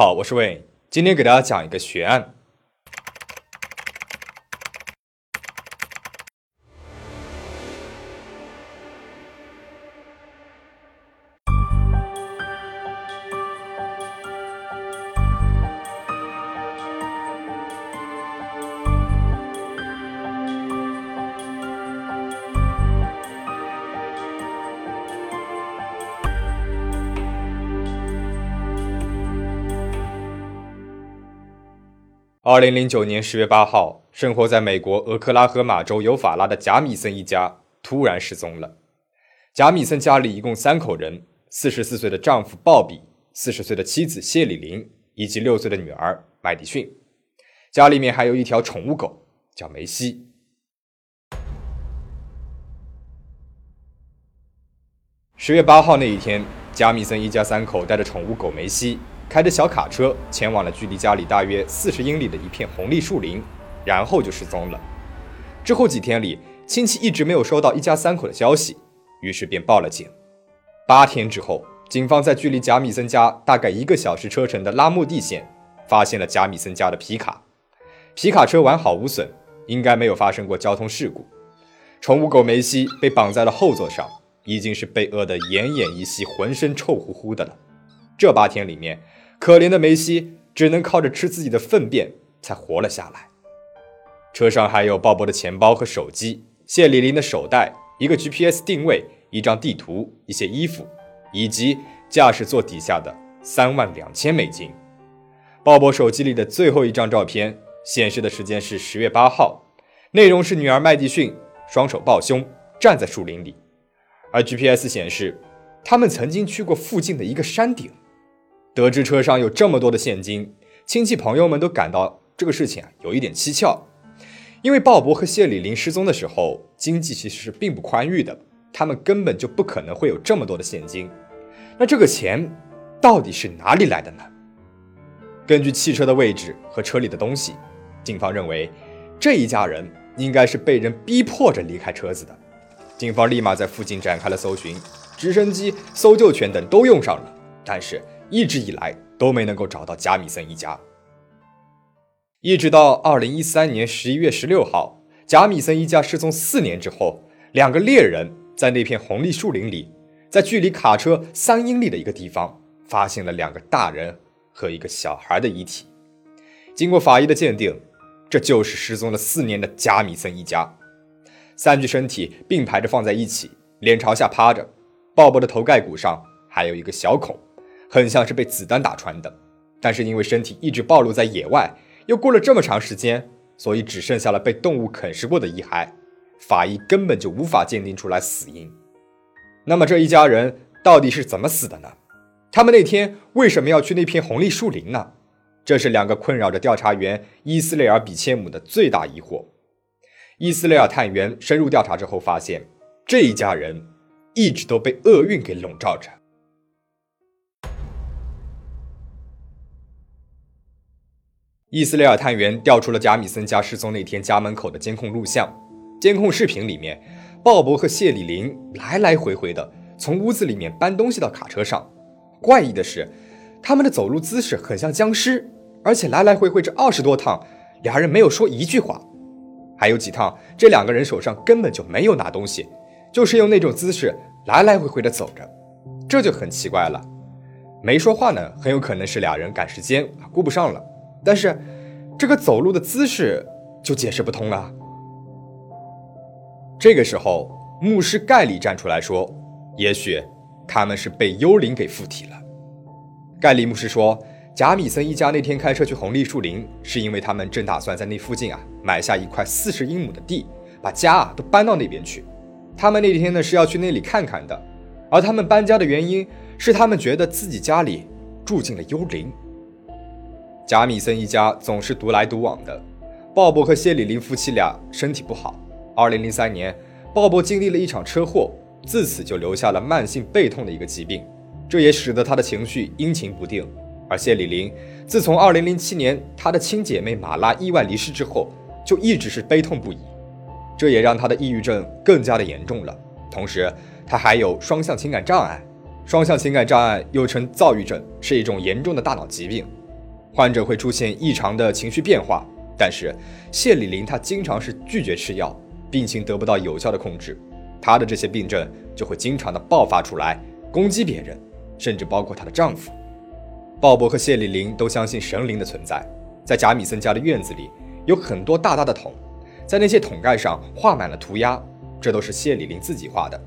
好，我是魏，今天给大家讲一个悬案。二零零九年十月八号，生活在美国俄克拉荷马州尤法拉的贾米森一家突然失踪了。贾米森家里一共三口人：四十四岁的丈夫鲍比，四十岁的妻子谢里琳，以及六岁的女儿麦迪逊。家里面还有一条宠物狗，叫梅西。十月八号那一天，贾米森一家三口带着宠物狗梅西。开着小卡车前往了距离家里大约四十英里的一片红栎树林，然后就失踪了。之后几天里，亲戚一直没有收到一家三口的消息，于是便报了警。八天之后，警方在距离贾米森家大概一个小时车程的拉莫蒂县发现了贾米森家的皮卡，皮卡车完好无损，应该没有发生过交通事故。宠物狗梅西被绑在了后座上，已经是被饿得奄奄一息，浑身臭乎乎的了。这八天里面。可怜的梅西只能靠着吃自己的粪便才活了下来。车上还有鲍勃的钱包和手机，谢里琳的手袋，一个 GPS 定位，一张地图，一些衣服，以及驾驶座底下的三万两千美金。鲍勃手机里的最后一张照片显示的时间是十月八号，内容是女儿麦迪逊双手抱胸站在树林里，而 GPS 显示他们曾经去过附近的一个山顶。得知车上有这么多的现金，亲戚朋友们都感到这个事情啊有一点蹊跷。因为鲍勃和谢里林失踪的时候，经济其实是并不宽裕的，他们根本就不可能会有这么多的现金。那这个钱到底是哪里来的呢？根据汽车的位置和车里的东西，警方认为这一家人应该是被人逼迫着离开车子的。警方立马在附近展开了搜寻，直升机、搜救犬等都用上了，但是。一直以来都没能够找到贾米森一家，一直到二零一三年十一月十六号，贾米森一家失踪四年之后，两个猎人在那片红栎树林里，在距离卡车三英里的一个地方，发现了两个大人和一个小孩的遗体。经过法医的鉴定，这就是失踪了四年的贾米森一家。三具身体并排着放在一起，脸朝下趴着，鲍勃的头盖骨上还有一个小孔。很像是被子弹打穿的，但是因为身体一直暴露在野外，又过了这么长时间，所以只剩下了被动物啃食过的遗骸，法医根本就无法鉴定出来死因。那么这一家人到底是怎么死的呢？他们那天为什么要去那片红栎树林呢？这是两个困扰着调查员伊斯雷尔·比切姆的最大疑惑。伊斯雷尔探员深入调查之后发现，这一家人一直都被厄运给笼罩着。伊斯雷尔探员调出了贾米森家失踪那天家门口的监控录像。监控视频里面，鲍勃和谢里林来来回回的从屋子里面搬东西到卡车上。怪异的是，他们的走路姿势很像僵尸，而且来来回回这二十多趟，俩人没有说一句话。还有几趟，这两个人手上根本就没有拿东西，就是用那种姿势来来回回的走着，这就很奇怪了。没说话呢，很有可能是俩人赶时间顾不上了。但是，这个走路的姿势就解释不通了。这个时候，牧师盖里站出来说：“也许他们是被幽灵给附体了。”盖里牧师说：“贾米森一家那天开车去红栎树林，是因为他们正打算在那附近啊买下一块四十英亩的地，把家啊都搬到那边去。他们那天呢是要去那里看看的，而他们搬家的原因是他们觉得自己家里住进了幽灵。”贾米森一家总是独来独往的。鲍勃和谢里林夫妻俩身体不好。2003年，鲍勃经历了一场车祸，自此就留下了慢性背痛的一个疾病，这也使得他的情绪阴晴不定。而谢里林自从2007年他的亲姐妹马拉意外离世之后，就一直是悲痛不已，这也让他的抑郁症更加的严重了。同时，他还有双向情感障碍。双向情感障碍又称躁郁症，是一种严重的大脑疾病。患者会出现异常的情绪变化，但是谢里林他经常是拒绝吃药，病情得不到有效的控制，她的这些病症就会经常的爆发出来，攻击别人，甚至包括她的丈夫。鲍勃和谢里林都相信神灵的存在，在贾米森家的院子里有很多大大的桶，在那些桶盖上画满了涂鸦，这都是谢里林自己画的。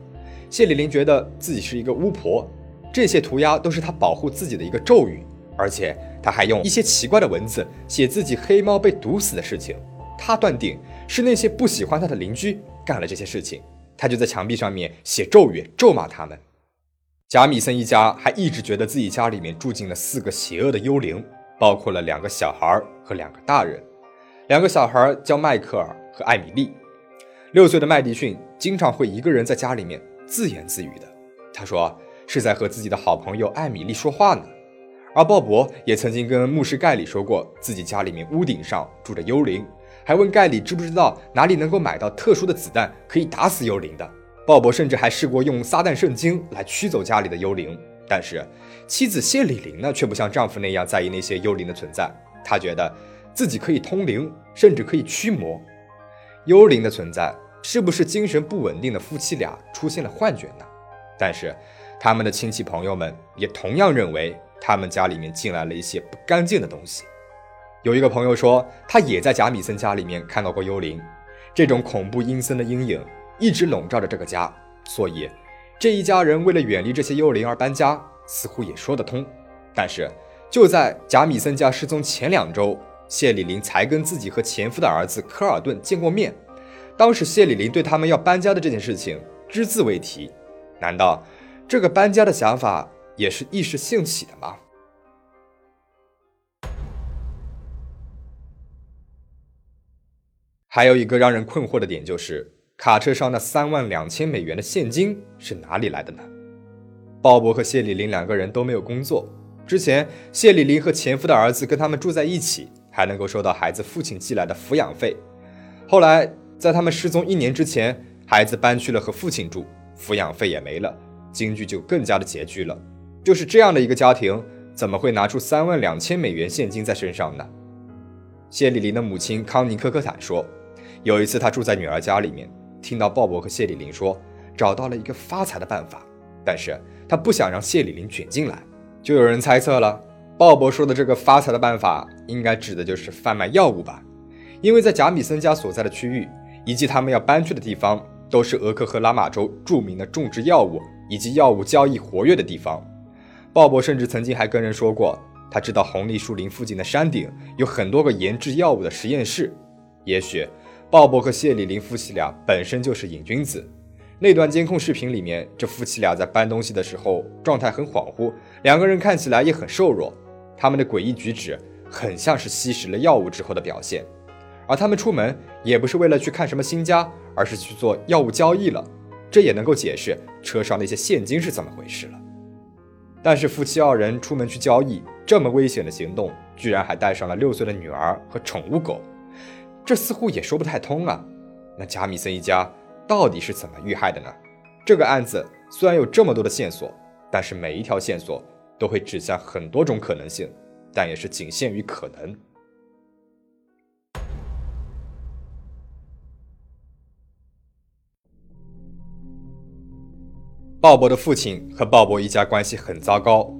谢里林觉得自己是一个巫婆，这些涂鸦都是她保护自己的一个咒语。而且他还用一些奇怪的文字写自己黑猫被毒死的事情。他断定是那些不喜欢他的邻居干了这些事情。他就在墙壁上面写咒语，咒骂他们。贾米森一家还一直觉得自己家里面住进了四个邪恶的幽灵，包括了两个小孩和两个大人。两个小孩叫迈克尔和艾米丽。六岁的麦迪逊经常会一个人在家里面自言自语的。他说是在和自己的好朋友艾米丽说话呢。而鲍勃也曾经跟牧师盖里说过，自己家里面屋顶上住着幽灵，还问盖里知不知道哪里能够买到特殊的子弹可以打死幽灵的。鲍勃甚至还试过用撒旦圣经来驱走家里的幽灵，但是妻子谢里琳呢，却不像丈夫那样在意那些幽灵的存在。她觉得自己可以通灵，甚至可以驱魔。幽灵的存在是不是精神不稳定的夫妻俩出现了幻觉呢？但是他们的亲戚朋友们也同样认为。他们家里面进来了一些不干净的东西。有一个朋友说，他也在贾米森家里面看到过幽灵，这种恐怖阴森的阴影一直笼罩着这个家。所以，这一家人为了远离这些幽灵而搬家，似乎也说得通。但是，就在贾米森家失踪前两周，谢里林才跟自己和前夫的儿子科尔顿见过面。当时，谢里林对他们要搬家的这件事情只字未提。难道这个搬家的想法？也是一时兴起的吗？还有一个让人困惑的点就是，卡车上那三万两千美元的现金是哪里来的呢？鲍勃和谢里琳两个人都没有工作，之前谢里琳和前夫的儿子跟他们住在一起，还能够收到孩子父亲寄来的抚养费。后来在他们失踪一年之前，孩子搬去了和父亲住，抚养费也没了，经济就更加的拮据了。就是这样的一个家庭，怎么会拿出三万两千美元现金在身上呢？谢里琳的母亲康妮科科坦说，有一次她住在女儿家里面，听到鲍勃和谢里琳说找到了一个发财的办法，但是她不想让谢里琳卷进来，就有人猜测了，鲍勃说的这个发财的办法，应该指的就是贩卖药物吧？因为在贾米森家所在的区域，以及他们要搬去的地方，都是俄克和拉玛州著名的种植药物以及药物交易活跃的地方。鲍勃甚至曾经还跟人说过，他知道红栗树林附近的山顶有很多个研制药物的实验室。也许，鲍勃和谢里琳夫妻俩本身就是瘾君子。那段监控视频里面，这夫妻俩在搬东西的时候状态很恍惚，两个人看起来也很瘦弱，他们的诡异举止很像是吸食了药物之后的表现。而他们出门也不是为了去看什么新家，而是去做药物交易了。这也能够解释车上那些现金是怎么回事了。但是夫妻二人出门去交易，这么危险的行动，居然还带上了六岁的女儿和宠物狗，这似乎也说不太通啊。那贾米森一家到底是怎么遇害的呢？这个案子虽然有这么多的线索，但是每一条线索都会指向很多种可能性，但也是仅限于可能。鲍勃的父亲和鲍勃一家关系很糟糕。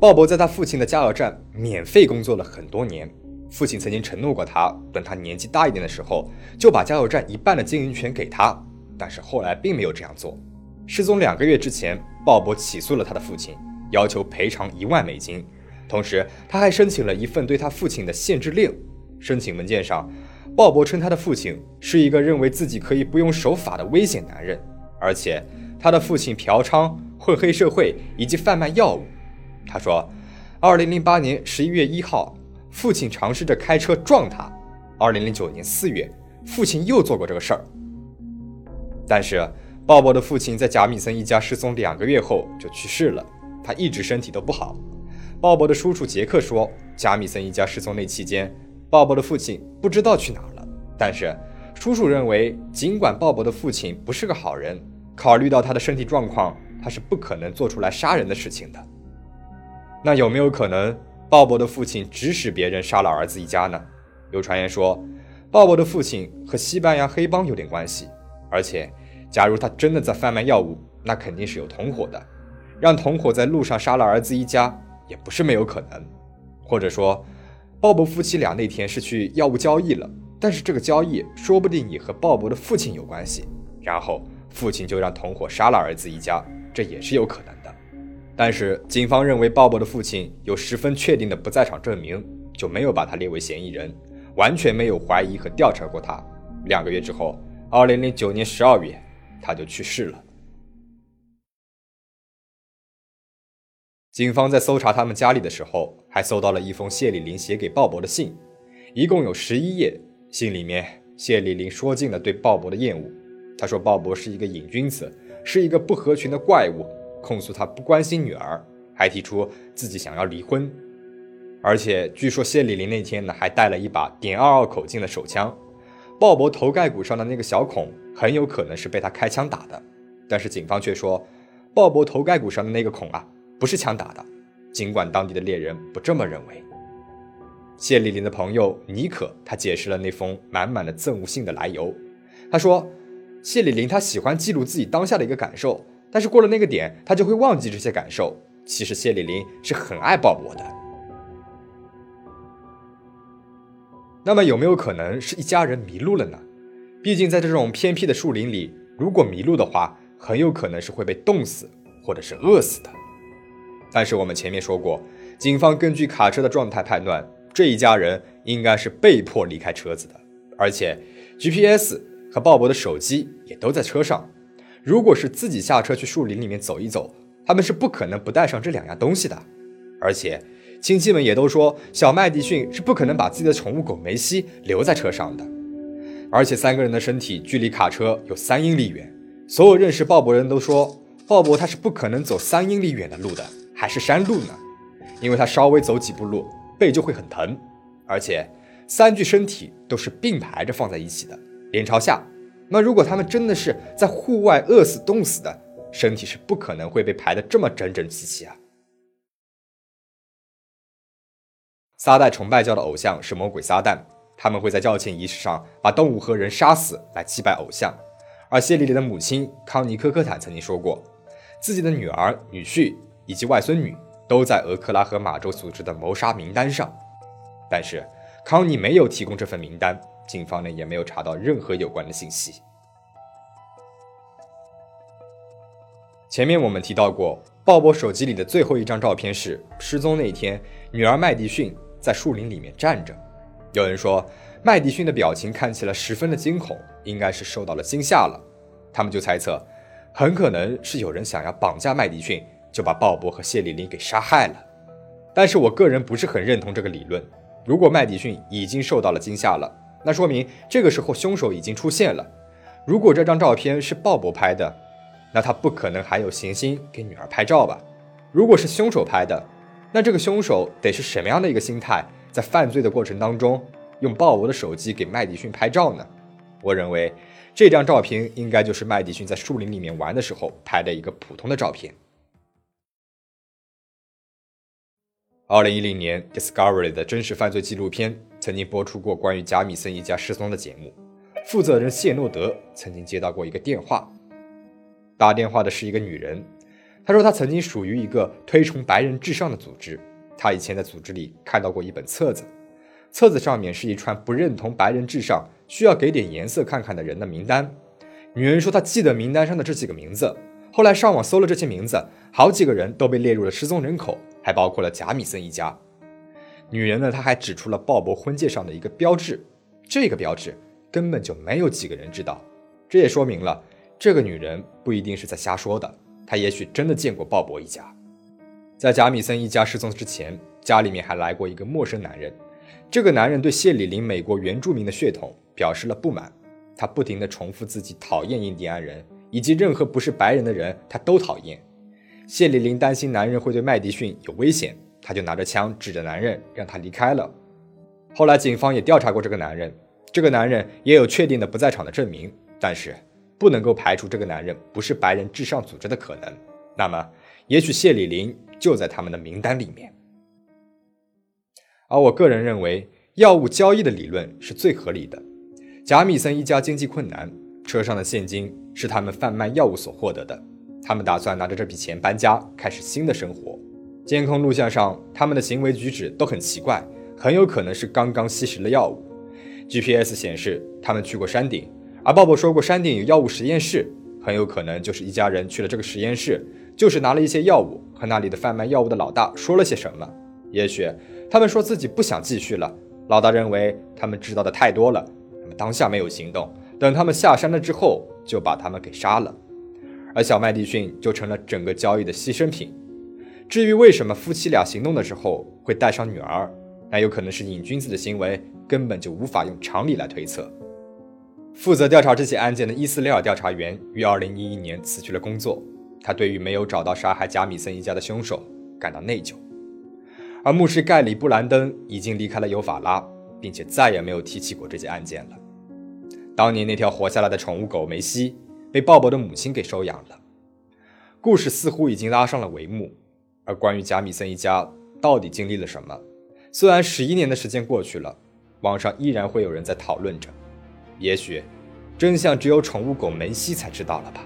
鲍勃在他父亲的加油站免费工作了很多年。父亲曾经承诺过他，等他年纪大一点的时候，就把加油站一半的经营权给他。但是后来并没有这样做。失踪两个月之前，鲍勃起诉了他的父亲，要求赔偿一万美金。同时，他还申请了一份对他父亲的限制令。申请文件上，鲍勃称他的父亲是一个认为自己可以不用守法的危险男人，而且。他的父亲嫖娼、混黑社会以及贩卖药物。他说，二零零八年十一月一号，父亲尝试着开车撞他。二零零九年四月，父亲又做过这个事儿。但是，鲍勃的父亲在贾米森一家失踪两个月后就去世了，他一直身体都不好。鲍勃的叔叔杰克说，贾米森一家失踪那期间，鲍勃的父亲不知道去哪儿了。但是，叔叔认为，尽管鲍勃的父亲不是个好人。考虑到他的身体状况，他是不可能做出来杀人的事情的。那有没有可能，鲍勃的父亲指使别人杀了儿子一家呢？有传言说，鲍勃的父亲和西班牙黑帮有点关系，而且，假如他真的在贩卖药物，那肯定是有同伙的，让同伙在路上杀了儿子一家也不是没有可能。或者说，鲍勃夫妻俩那天是去药物交易了，但是这个交易说不定也和鲍勃的父亲有关系，然后父亲就让同伙杀了儿子一家，这也是有可能的。但是警方认为鲍勃的父亲有十分确定的不在场证明，就没有把他列为嫌疑人。完全没有怀疑和调查过他。两个月之后，二零零九年十二月，他就去世了。警方在搜查他们家里的时候，还搜到了一封谢丽玲写给鲍勃的信，一共有十一页。信里面，谢丽玲说尽了对鲍勃的厌恶。他说鲍勃是一个瘾君子，是一个不合群的怪物，控诉他不关心女儿，还提出自己想要离婚。而且据说谢丽琳那天呢，还带了一把点二二口径的手枪。鲍勃头盖骨上的那个小孔很有可能是被他开枪打的，但是警方却说，鲍勃头盖骨上的那个孔啊，不是枪打的。尽管当地的猎人不这么认为。谢丽琳的朋友尼可他解释了那封满满的憎恶信的来由。他说，谢丽玲她喜欢记录自己当下的一个感受，但是过了那个点，她就会忘记这些感受。其实谢丽玲是很爱鲍勃的。那么有没有可能是一家人迷路了呢？毕竟在这种偏僻的树林里，如果迷路的话，很有可能是会被冻死或者是饿死的。但是我们前面说过，警方根据卡车的状态判断，这一家人应该是被迫离开车子的，而且 GPS 和鲍勃的手机也都在车上。如果是自己下车去树林里面走一走，他们是不可能不带上这两样东西的，而且。亲戚们也都说，小麦迪逊是不可能把自己的宠物狗梅西留在车上的。而且三个人的身体距离卡车有三英里远，所有认识鲍勃人都说，鲍勃他是不可能走三英里远的路的，还是山路呢？因为他稍微走几步路，背就会很疼。而且三具身体都是并排着放在一起的，脸朝下。那如果他们真的是在户外饿死、冻死的，身体是不可能会被排得这么整整齐齐啊。撒旦崇拜教的偶像是魔鬼撒旦，他们会在教庆仪式上把动物和人杀死来祭拜偶像。而谢丽丽的母亲康妮科科坦曾经说过，自己的女儿、女婿以及外孙女都在俄克拉荷马州组织的谋杀名单上，但是康妮没有提供这份名单，警方呢也没有查到任何有关的信息。前面我们提到过，鲍勃手机里的最后一张照片是失踪那天，女儿麦迪逊。在树林里面站着，有人说麦迪逊的表情看起来十分的惊恐，应该是受到了惊吓了。他们就猜测，很可能是有人想要绑架麦迪逊，就把鲍勃和谢丽琳给杀害了。但是我个人不是很认同这个理论。如果麦迪逊已经受到了惊吓了，那说明这个时候凶手已经出现了。如果这张照片是鲍勃拍的，那他不可能还有闲心给女儿拍照吧？如果是凶手拍的。那这个凶手得是什么样的一个心态，在犯罪的过程当中用鲍勃的手机给麦迪逊拍照呢？我认为这张照片应该就是麦迪逊在树林里面玩的时候拍的一个普通的照片。二零一零年，Discovery 的真实犯罪纪录片曾经播出过关于贾米森一家失踪的节目。负责人谢诺德曾经接到过一个电话，打电话的是一个女人。她说，她曾经属于一个推崇白人至上的组织。他以前在组织里看到过一本册子，册子上面是一串不认同白人至上、需要给点颜色看看的人的名单。女人说，她记得名单上的这几个名字。后来上网搜了这些名字，好几个人都被列入了失踪人口，还包括了贾米森一家。女人呢，她还指出了鲍勃婚戒上的一个标志，这个标志根本就没有几个人知道。这也说明了，这个女人不一定是在瞎说的。她也许真的见过鲍勃一家，在贾米森一家失踪之前，家里面还来过一个陌生男人。这个男人对谢里林美国原住民的血统表示了不满，他不停地重复自己讨厌印第安人以及任何不是白人的人，他都讨厌。谢里林担心男人会对麦迪逊有危险，他就拿着枪指着男人，让他离开了。后来警方也调查过这个男人，这个男人也有确定的不在场的证明，但是。不能够排除这个男人不是白人至上组织的可能，那么也许谢里林就在他们的名单里面。而我个人认为，药物交易的理论是最合理的。贾米森一家经济困难，车上的现金是他们贩卖药物所获得的。他们打算拿着这笔钱搬家，开始新的生活。监控录像上，他们的行为举止都很奇怪，很有可能是刚刚吸食了药物。GPS 显示他们去过山顶，而鲍勃说过山顶有药物实验室，很有可能就是一家人去了这个实验室，就是拿了一些药物，和那里的贩卖药物的老大说了些什么。也许他们说自己不想继续了，老大认为他们知道的太多了。他们当下没有行动，等他们下山了之后，就把他们给杀了，而小麦迪逊就成了整个交易的牺牲品。至于为什么夫妻俩行动的时候会带上女儿，那有可能是瘾君子的行为，根本就无法用常理来推测。负责调查这起案件的伊斯雷尔调查员于2011年辞去了工作，他对于没有找到杀害贾米森一家的凶手感到内疚。而牧师盖里·布兰登已经离开了尤法拉，并且再也没有提起过这起案件了。当年那条活下来的宠物狗梅西被鲍勃的母亲给收养了，故事似乎已经拉上了帷幕。而关于贾米森一家到底经历了什么，虽然十一年的时间过去了，网上依然会有人在讨论着。也许，真相只有宠物狗梅西才知道了吧。